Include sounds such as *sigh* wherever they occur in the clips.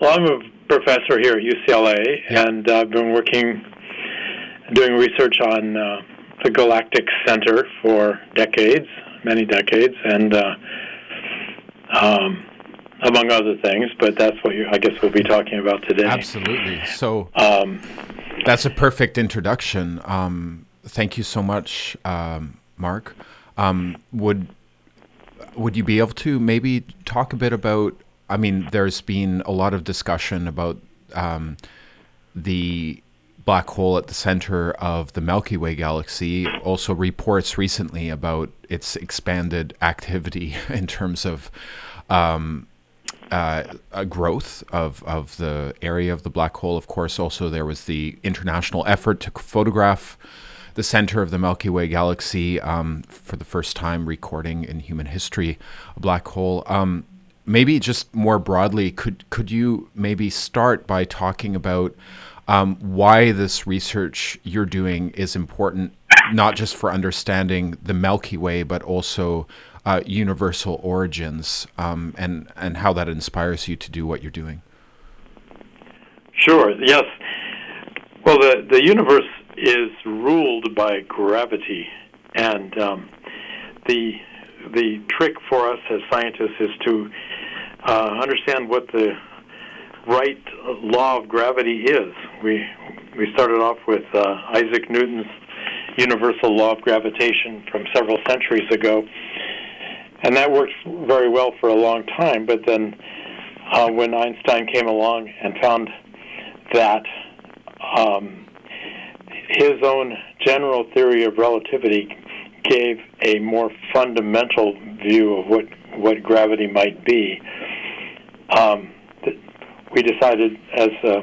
Well, I'm a professor here at UCLA, yeah. and I've been working, doing research on uh, the Galactic Center for decades, many decades, and uh, um, among other things. But that's what you, I guess we'll be talking about today. Absolutely. So um, that's a perfect introduction. Um, thank you so much, um, Mark. Um, would would you be able to maybe talk a bit about? I mean, there's been a lot of discussion about um, the black hole at the center of the Milky Way galaxy. Also, reports recently about its expanded activity *laughs* in terms of um, uh, a growth of, of the area of the black hole. Of course, also there was the international effort to photograph the center of the Milky Way galaxy um, for the first time, recording in human history a black hole. Um, maybe just more broadly, could could you maybe start by talking about um, why this research you're doing is important, not just for understanding the Milky Way, but also uh, universal origins, um, and and how that inspires you to do what you're doing? Sure. Yes. Well, the the universe is ruled by gravity, and um, the the trick for us as scientists is to uh, understand what the right law of gravity is. We we started off with uh, Isaac Newton's universal law of gravitation from several centuries ago, and that worked very well for a long time. But then, uh, when Einstein came along and found that um, his own general theory of relativity gave a more fundamental view of what what gravity might be. Um, we decided as uh,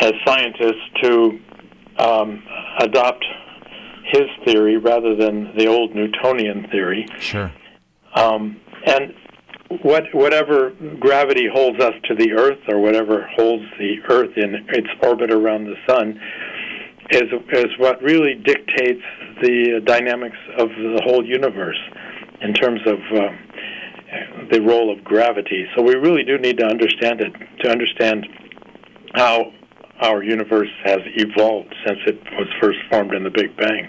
as scientists to um, adopt his theory rather than the old Newtonian theory. Sure. Um, and what whatever gravity holds us to the Earth, or whatever holds the Earth in its orbit around the Sun, is is what really dictates the dynamics of the whole universe in terms of uh, the role of gravity. So we really do need to understand it to understand how our universe has evolved since it was first formed in the Big Bang.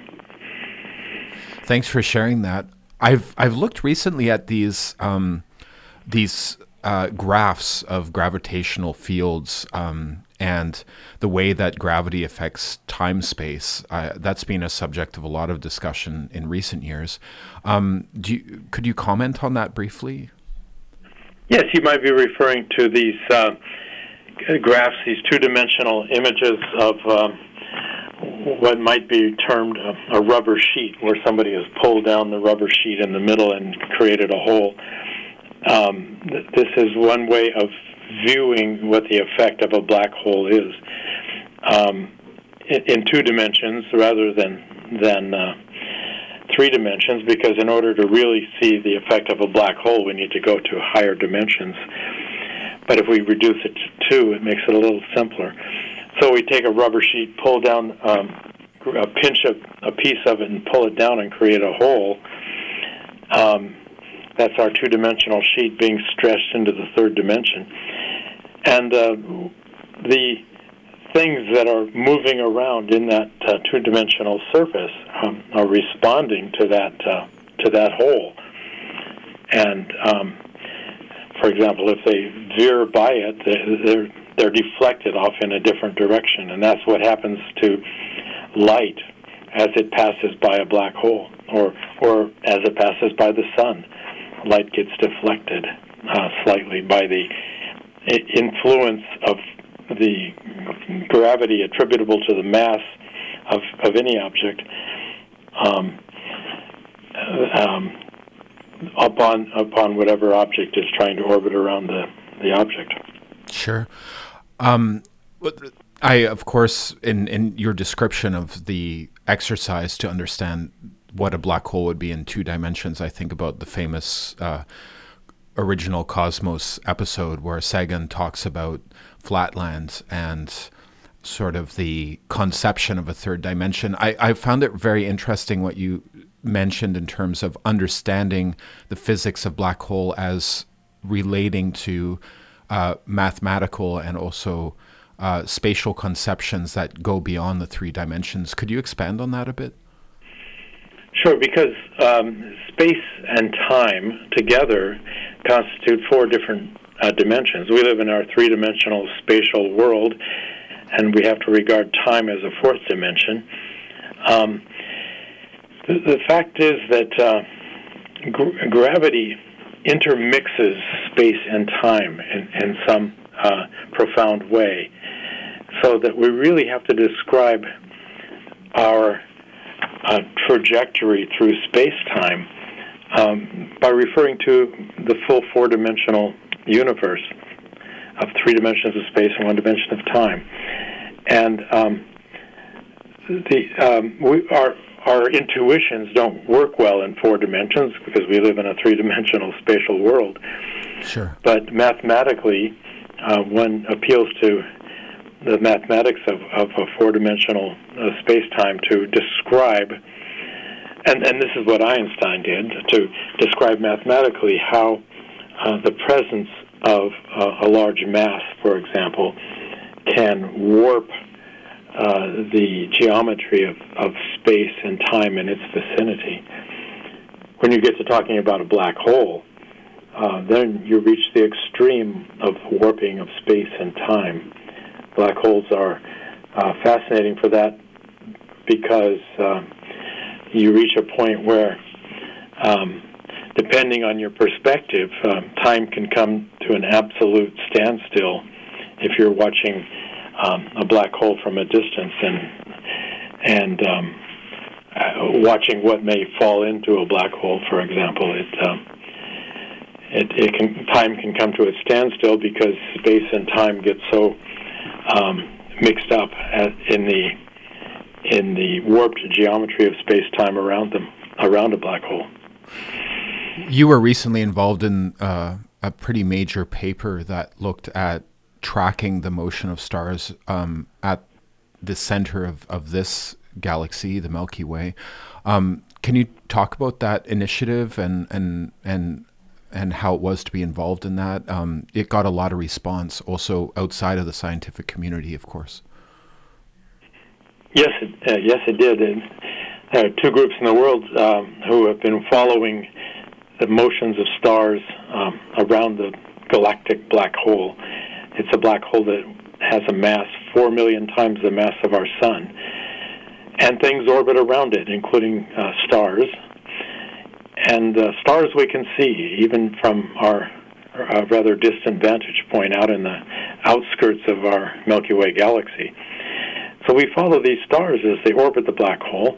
Thanks for sharing that. I've I've looked recently at these um, these uh, graphs of gravitational fields um, and the way that gravity affects time space. Uh, that's been a subject of a lot of discussion in recent years. Um, you, could you comment on that briefly? Yes, you might be referring to these uh, graphs, these two dimensional images of. Um, what might be termed a, a, rubber sheet, where somebody has pulled down the rubber sheet in the middle and created a hole. Um, th- this is one way of viewing what the effect of a black hole is um, in, in, two dimensions rather than than uh, three dimensions. Because in order to really see the effect of a black hole, we need to go to higher dimensions. But if we reduce it to two, it makes it a little simpler. So we take a rubber sheet, pull down, um, a pinch of a piece of it, and pull it down and create a hole. Um, that's our two-dimensional sheet being stretched into the third dimension, and uh, the things that are moving around in that uh, two-dimensional surface um, are responding to that uh, to that hole. And um, for example, if they veer by it, they're they're deflected off in a different direction, and that's what happens to light as it passes by a black hole, or or as it passes by the sun light gets deflected uh, slightly by the influence of the gravity attributable to the mass of, of any object um, um, upon upon whatever object is trying to orbit around the, the object. Sure. Um, I, of course, in, in your description of the exercise to understand what a black hole would be in two dimensions, I think about the famous uh, original Cosmos episode where Sagan talks about flatlands and sort of the conception of a third dimension. I, I found it very interesting what you mentioned in terms of understanding the physics of black hole as relating to uh, mathematical and also uh, spatial conceptions that go beyond the three dimensions. Could you expand on that a bit? Sure, because um, space and time together constitute four different uh, dimensions. We live in our three dimensional spatial world, and we have to regard time as a fourth dimension. Um, the, the, fact is that uh, gr- gravity intermixes space and time in, in some uh, profound way, so that we really have to describe our uh, trajectory through space time um, by referring to the full four dimensional universe of three dimensions of space and one dimension of time. And um, the um, we, our our intuitions don't work well in four dimensions because we live in a three-dimensional spatial world. Sure. But mathematically, uh, one appeals to the mathematics of, of a four-dimensional uh, space-time to describe, and, and this is what Einstein did, to describe mathematically how uh, the presence of uh, a large mass, for example, can warp uh, the geometry of, of space and time in its vicinity. When you get to talking about a black hole, uh, then you reach the extreme of warping of space and time. Black holes are uh, fascinating for that because uh, you reach a point where, um, depending on your perspective, uh, time can come to an absolute standstill if you're watching um, a black hole from a distance and and um, uh, watching what may fall into a black hole, for example, it, um, it it can time can come to a standstill because space and time get so um, mixed up at, in the in the warped geometry of space time around them around a black hole. You were recently involved in uh, a pretty major paper that looked at tracking the motion of stars um, at the center of, of this galaxy, the Milky Way. Um, can you talk about that initiative and and and and how it was to be involved in that? Um, it got a lot of response, also outside of the scientific community, of course. Yes, it, uh, yes, it did. And there are two groups in the world um, who have been following the motions of stars um, around the galactic black hole it's a black hole that has a mass four million times the mass of our sun, and things orbit around it, including uh, stars. And uh, stars we can see even from our uh, rather distant vantage point out in the outskirts of our Milky Way galaxy. So we follow these stars as they orbit the black hole.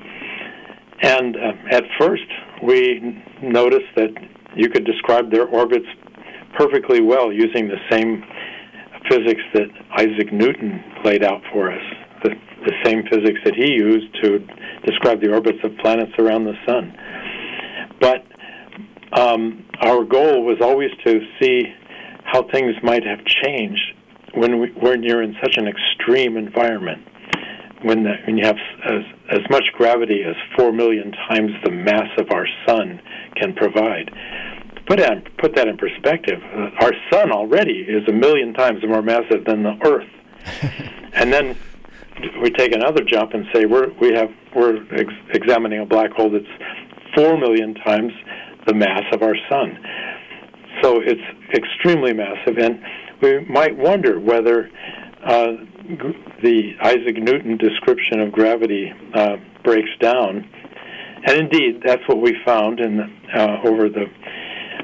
And uh, at first, we noticed that you could describe their orbits perfectly well using the same physics that Isaac Newton laid out for us, the, the same physics that he used to describe the orbits of planets around the sun. Um, our goal was always to see how things might have changed when, we, when you're in such an extreme environment. When, the, when you have as, as much gravity as four million times the mass of our sun can provide put that put that in perspective. Uh, our sun already is a million times more massive than the Earth, *laughs* and then we take another jump and say we're we have we're ex- examining a black hole that's four million times the mass of our sun. So it's extremely massive, and we might wonder whether uh, the Isaac Newton description of gravity uh, breaks down. And indeed, that's what we found in uh, over the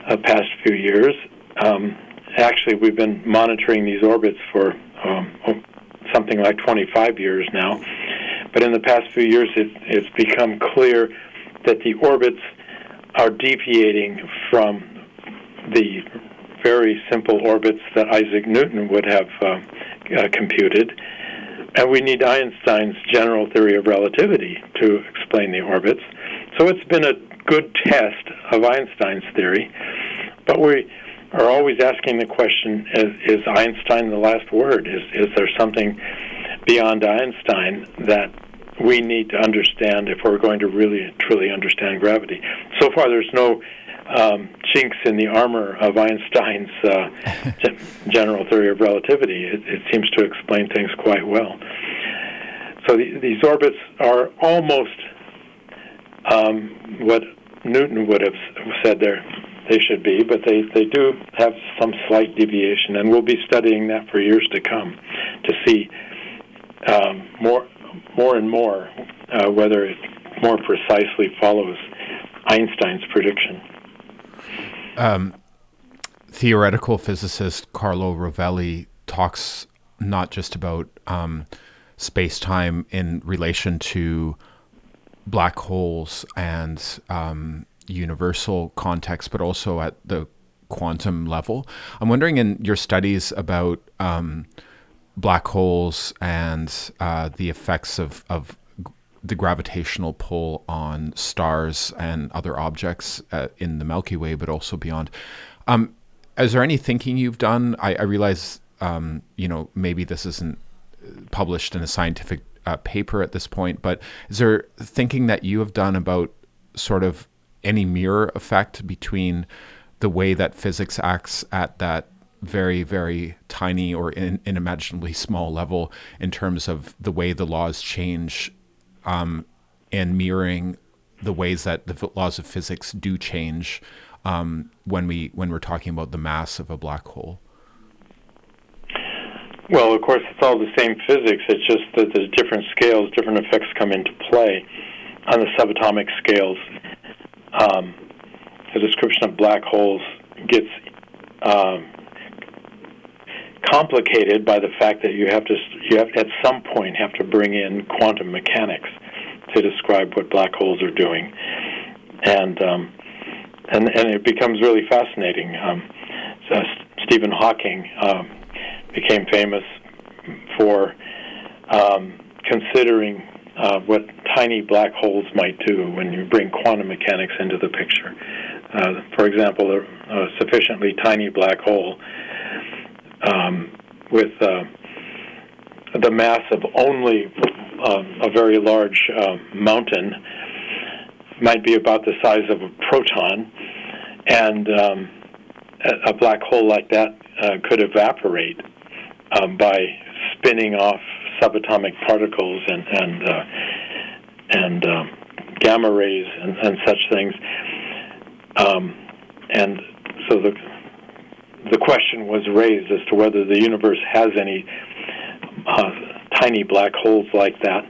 uh, past few years. Um, actually, we've been monitoring these orbits for um, oh, something like 25 years now. But in the past few years, it, it's become clear that the orbits are deviating from the very simple orbits that Isaac Newton would have uh, uh, computed. And we need Einstein's general theory of relativity to explain the orbits. So it's been a good test of Einstein's theory, but we are always asking the question: Is, is Einstein the last word? Is is there something beyond Einstein that we need to understand if we're going to really truly understand gravity? So far, there's no um, chinks in the armor of Einstein's uh, *laughs* general theory of relativity. It, it, seems to explain things quite well. So the, these orbits are almost um, what Newton would have said there they should be, but they, they do have some slight deviation, and we'll be studying that for years to come to see um, more more and more uh, whether it more precisely follows Einstein's prediction. Um, theoretical physicist Carlo Rovelli talks not just about um, space time in relation to black holes and um, universal context, but also at the quantum level. I'm wondering in your studies about um, black holes and uh, the effects of, of the gravitational pull on stars and other objects uh, in the Milky Way, but also beyond. Um, is there any thinking you've done? I, I realize, um, you know, maybe this isn't published in a scientific uh, paper at this point, but is there thinking that you have done about sort of any mirror effect between the way that physics acts at that very, very tiny or in, inimaginably small level in terms of the way the laws change um, and mirroring the ways that the laws of physics do change um, when we when we're talking about the mass of a black hole. Well, of course, it's all the same physics. It's just that there's different scales, different effects come into play on the subatomic scales. Um, the description of black holes gets um, complicated by the fact that you have to you have at some point have to bring in quantum mechanics to describe what black holes are doing, and um, and and it becomes really fascinating. Um, so Stephen Hawking um, became famous for um, considering uh, what tiny black holes might do when you bring quantum mechanics into the picture. Uh, for example, a, a, sufficiently tiny black hole um, with uh, the mass of only uh, a very large uh, mountain might be about the size of a proton, and um, a, black hole like that uh, could evaporate um, by spinning off subatomic particles and and uh, and um, gamma rays and, and such things. Um, and so the the question was raised as to whether the universe has any uh, tiny black holes like that.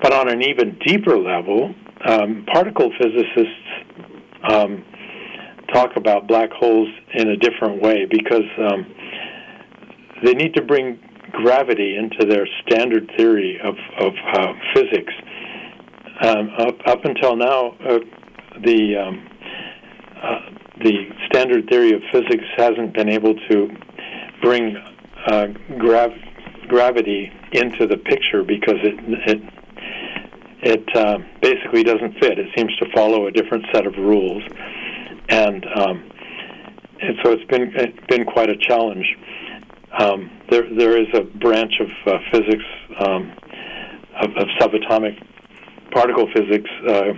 But on an even deeper level, um, particle physicists um, talk about black holes in a different way because um, they need to bring gravity into their standard theory of, of uh, physics. Um, up, up until now, uh, the um, uh, the standard theory of physics hasn't been able to bring uh, grav- gravity into the picture because it it it uh, basically doesn't fit. It seems to follow a different set of rules, and um, and so it's been it's been quite a challenge. Um, there there is a branch of uh, physics um, of, of, subatomic particle physics uh,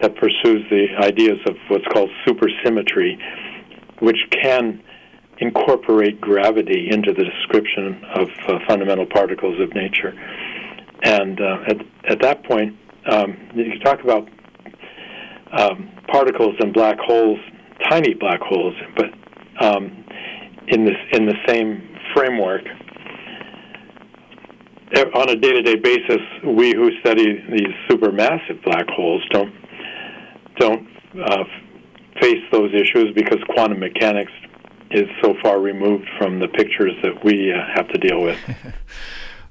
that pursues the ideas of what's called supersymmetry, which can incorporate gravity into the description of uh, fundamental particles of nature. And uh, at, at that point, um, you can talk about um, particles and black holes, tiny black holes, but um, in this in the same framework. On a day-to-day basis, we who study these supermassive black holes don't don't uh, face those issues because quantum mechanics is so far removed from the pictures that we uh, have to deal with. *laughs*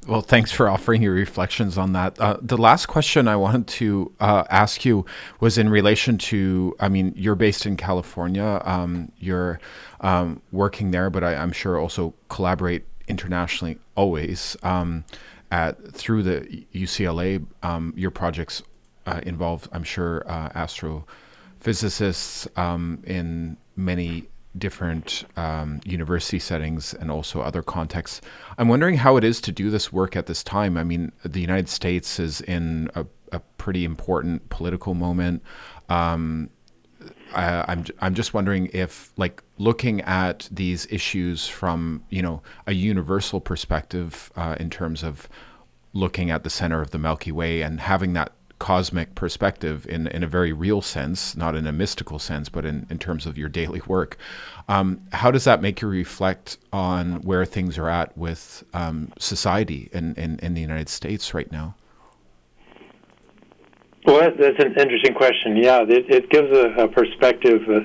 Well, thanks for offering your reflections on that. Uh, the last question I wanted to uh, ask you was in relation to, I mean, you're based in California, um, you're um, working there, but I, am sure also collaborate internationally always. Um, at, through the UCLA, um, your projects uh, involve, I'm sure, uh, astrophysicists um, in many different um, university settings and also other contexts. I'm wondering how it is to do this work at this time. I mean, the United States is in a, a pretty important political moment. Um, uh, I'm I'm just wondering if like looking at these issues from you know a universal perspective uh, in terms of looking at the center of the Milky Way and having that cosmic perspective in, in a very real sense, not in a mystical sense, but in, in terms of your daily work. Um, how does that make you reflect on where things are at with um, society in, in, in the United States right now? Well, that's an interesting question. Yeah, it, it gives a, a perspective, uh,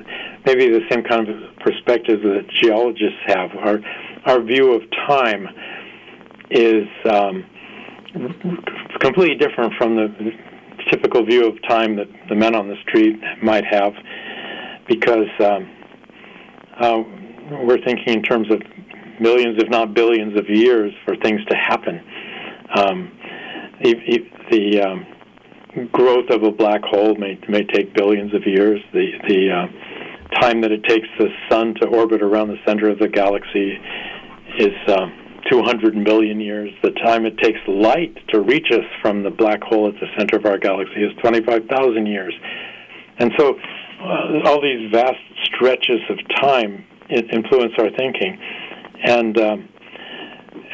maybe the same kind of perspective that geologists have. Our our view of time is um, completely different from the typical view of time that the men on the street might have, because um, uh, we're thinking in terms of millions, if not billions, of years for things to happen. Um, the, the um, growth of a black hole may may take billions of years. The the uh, time that it takes the sun to orbit around the center of the galaxy is uh, 200 million years. The time it takes light to reach us from the black hole at the center of our galaxy is 25,000 years. And so, uh, all these vast stretches of time influence our thinking, and um,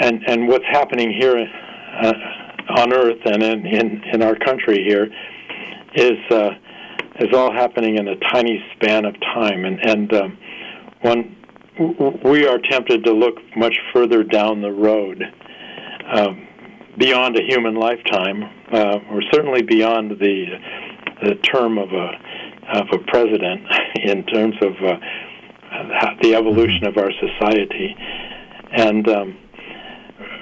and and what's happening here. Uh, on Earth and in, in, in our country here is uh, is all happening in a tiny span of time, and and um, one we are tempted to look much further down the road, um, beyond a human lifetime, uh, or certainly beyond the the term of a of a president *laughs* in terms of uh, the evolution of our society, and um,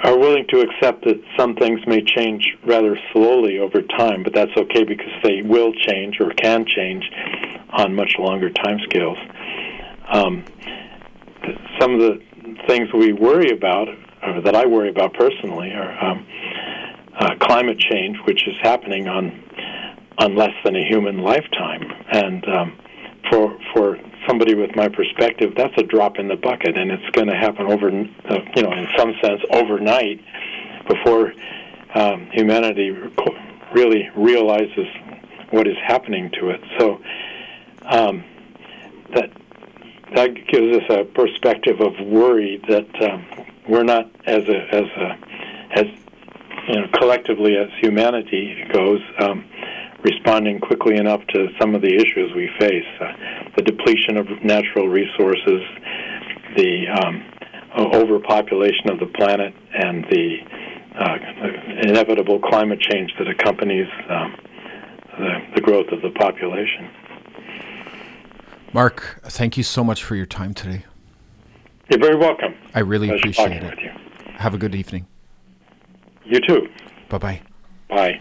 are willing to accept that some things may change rather slowly over time, but that's okay because they will change or can change on much longer timescales. Um, some of the things we worry about, or that I worry about personally, are um, uh, climate change, which is happening on on less than a human lifetime, and um, for for somebody with my perspective, that's a drop in the bucket, and it's going to happen over, uh, you know, in some sense, overnight, before um, humanity really realizes what is happening to it. So um, that gives us a perspective of worry that um, we're not as a as a as you know collectively as humanity goes. Um, responding quickly enough to some of the issues we face uh, the depletion of natural resources, the um, overpopulation of the planet, and the uh, inevitable climate change that accompanies um, the, the growth of the population. Mark, thank you so much for your time today. You're very welcome. I really appreciate it. Have a good evening. You too. Bye-bye. Bye.